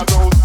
I don't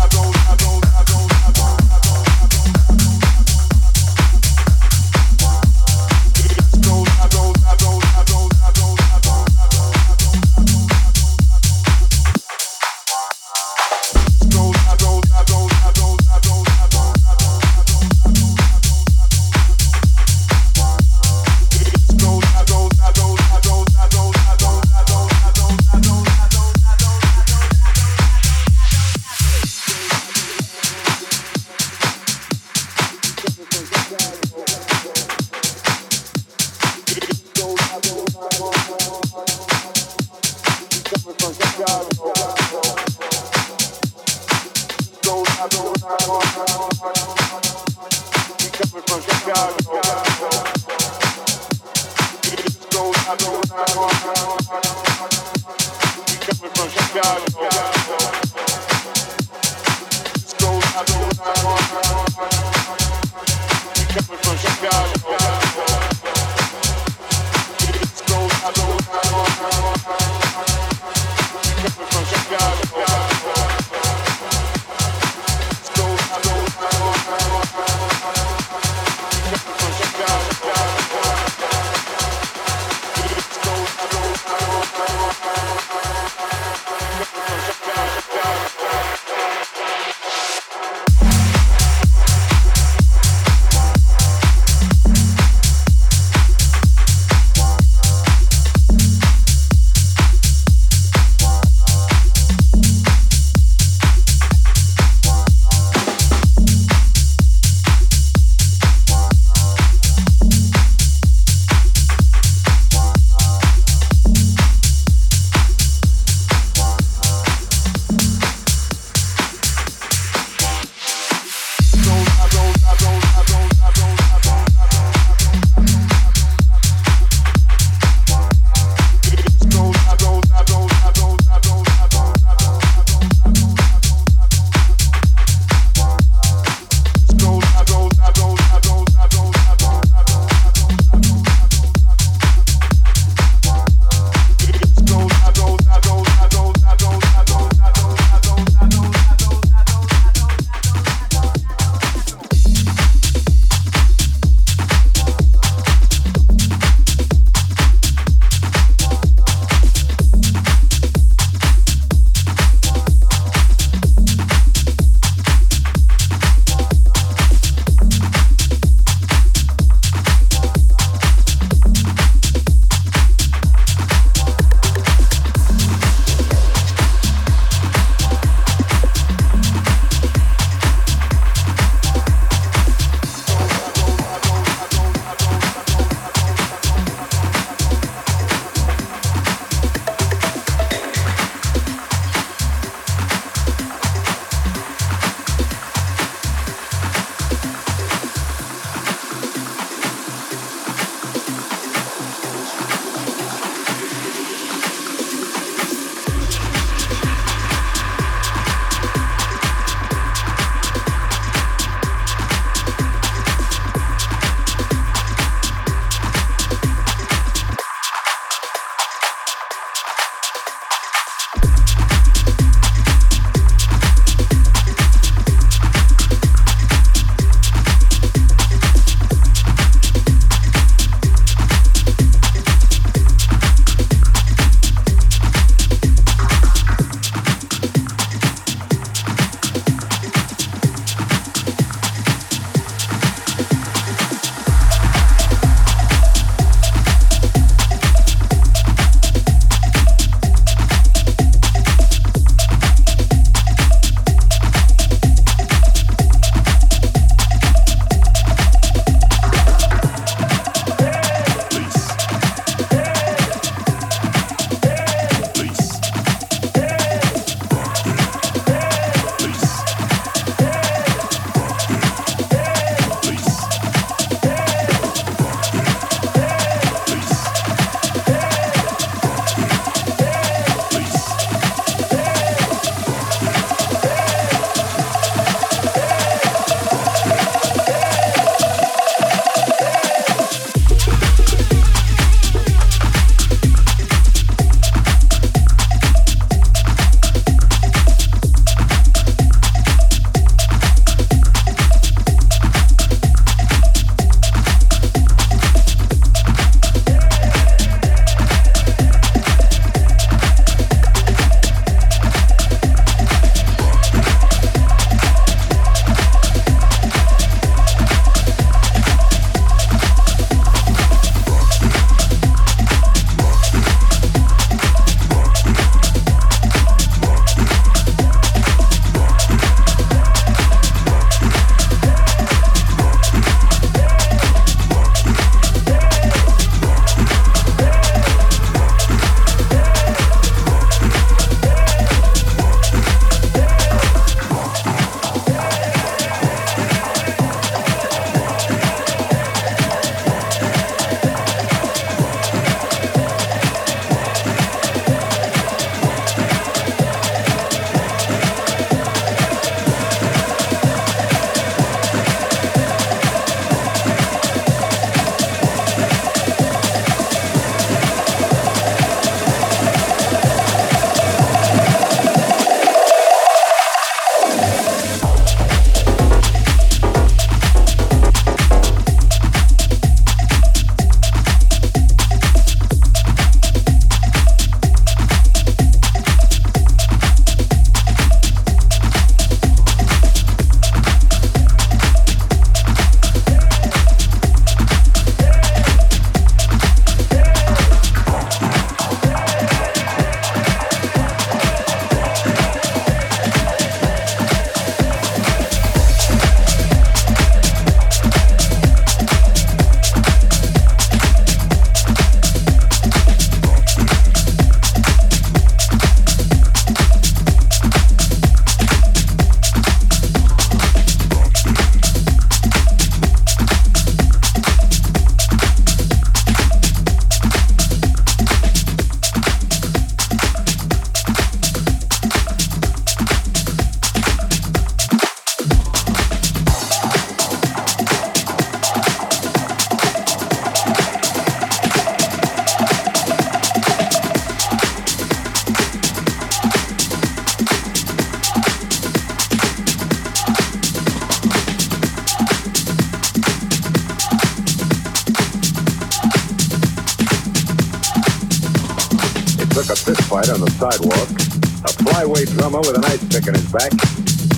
sidewalk, a flyweight drummer with an ice pick in his back,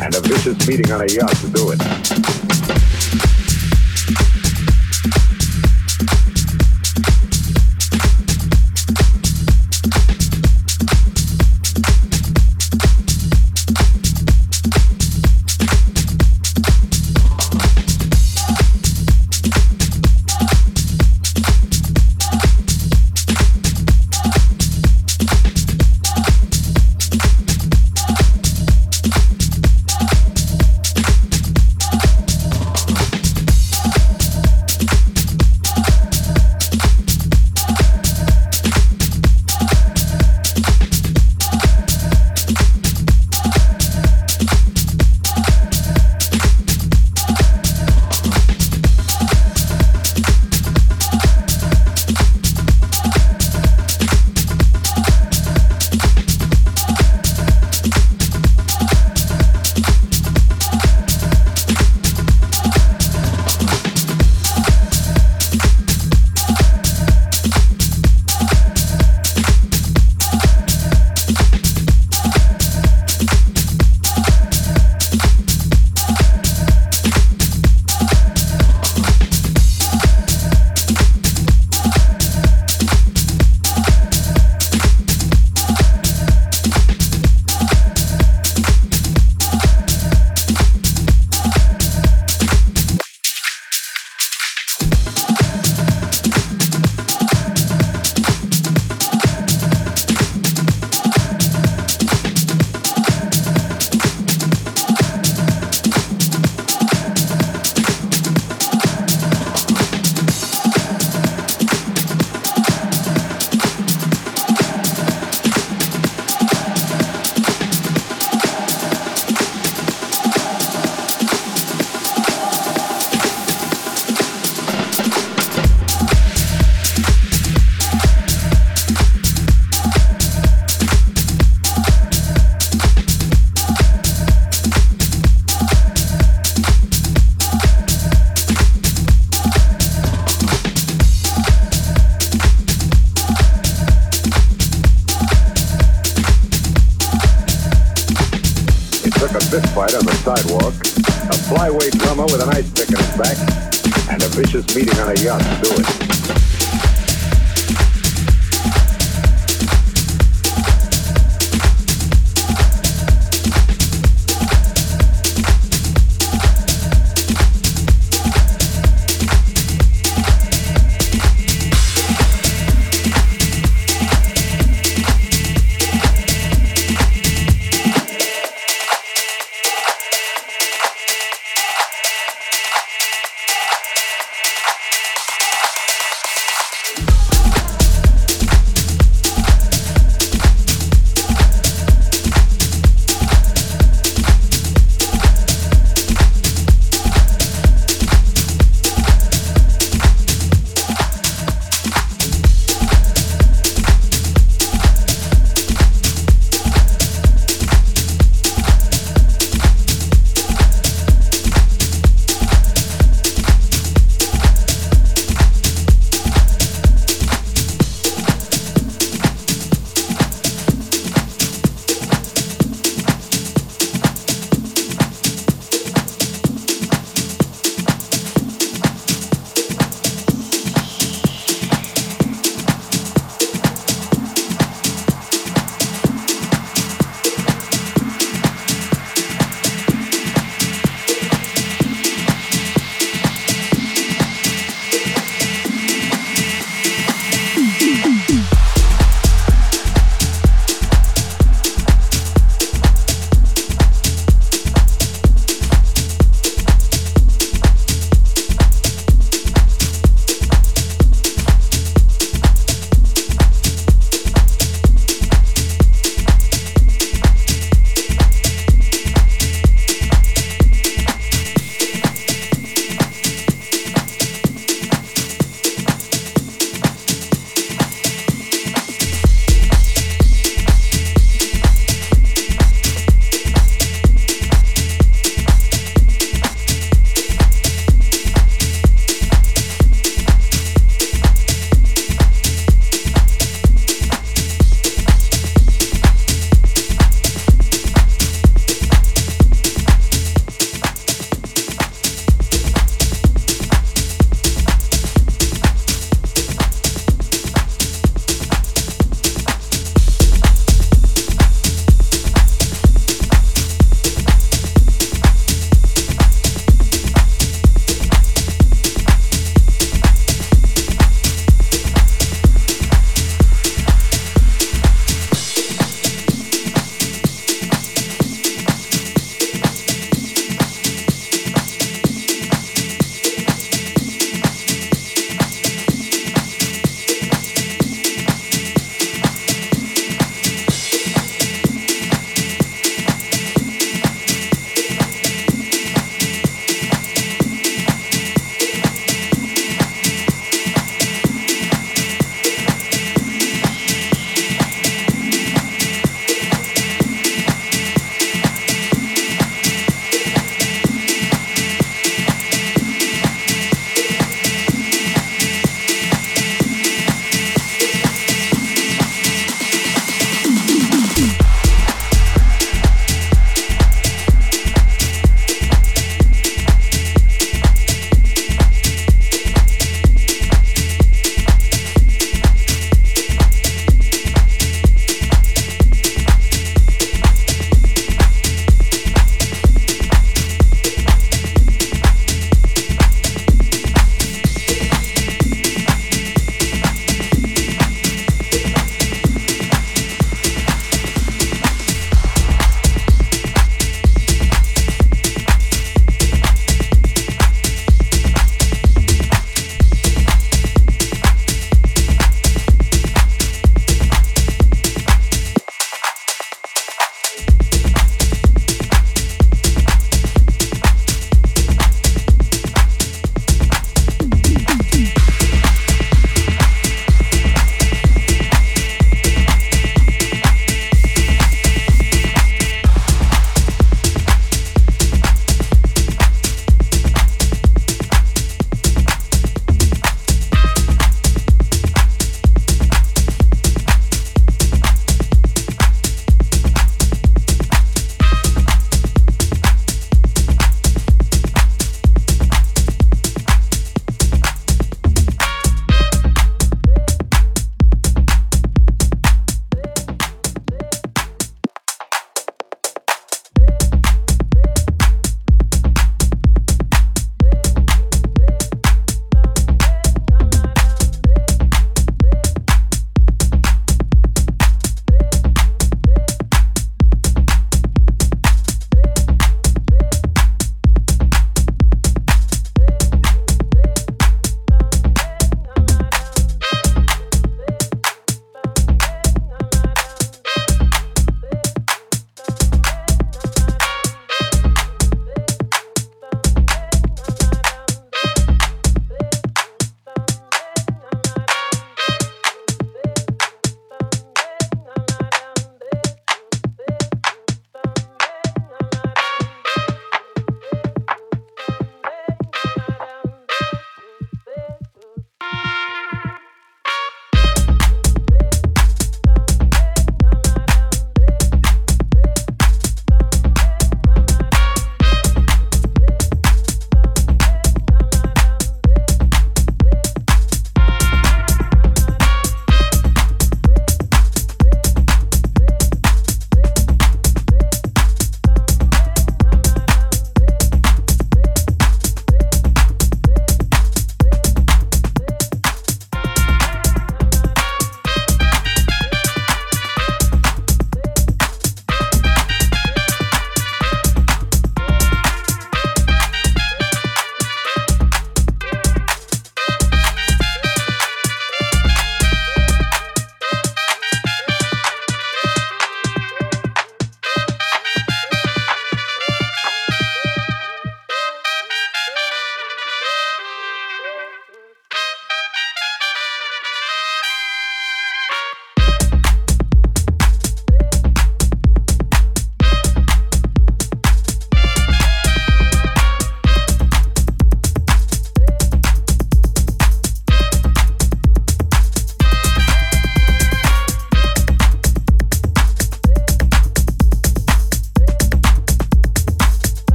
and a vicious meeting on a yacht to do it.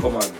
Pommern.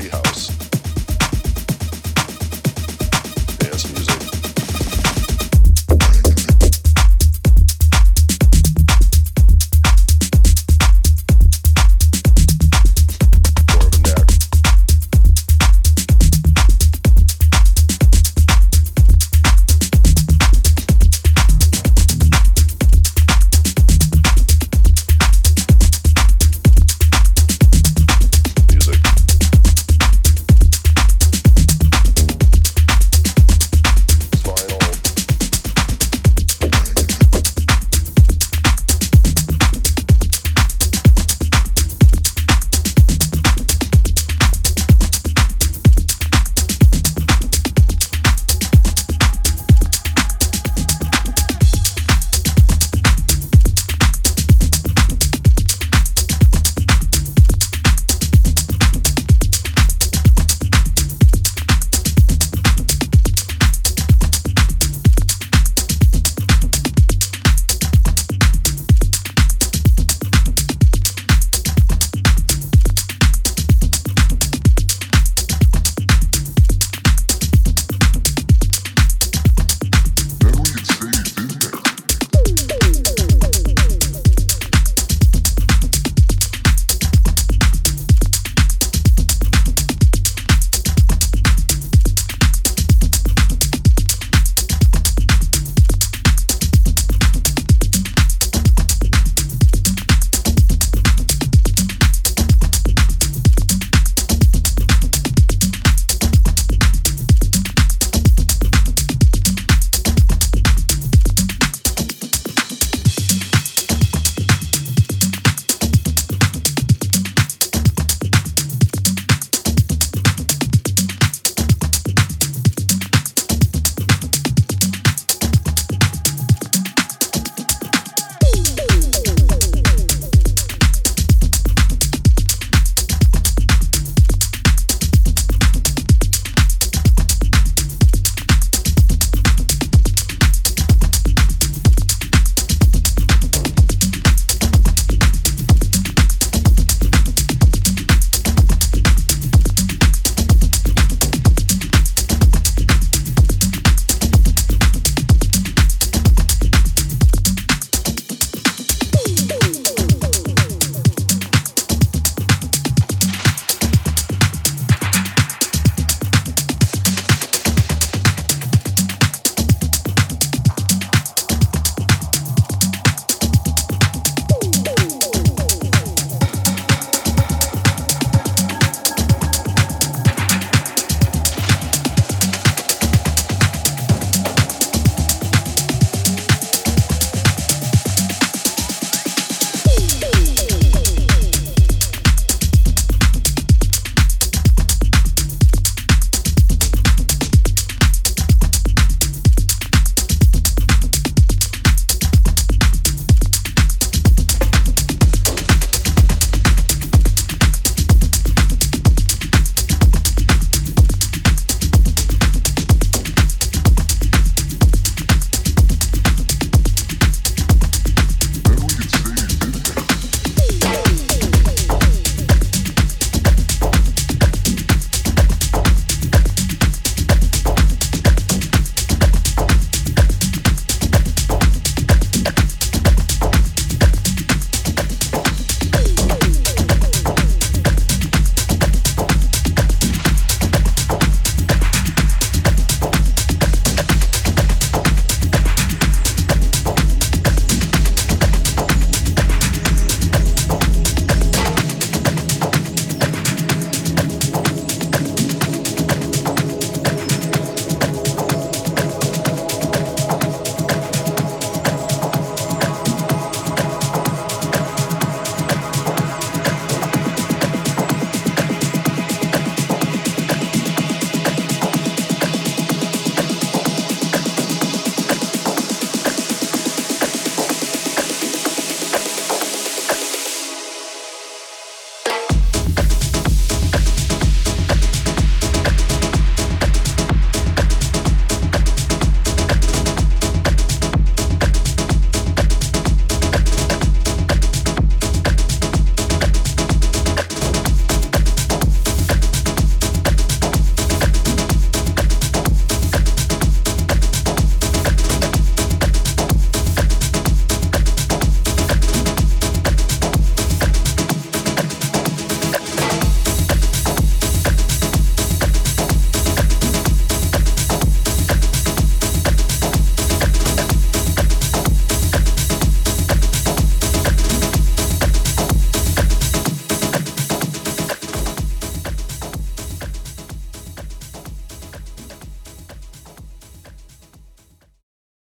Treehouse.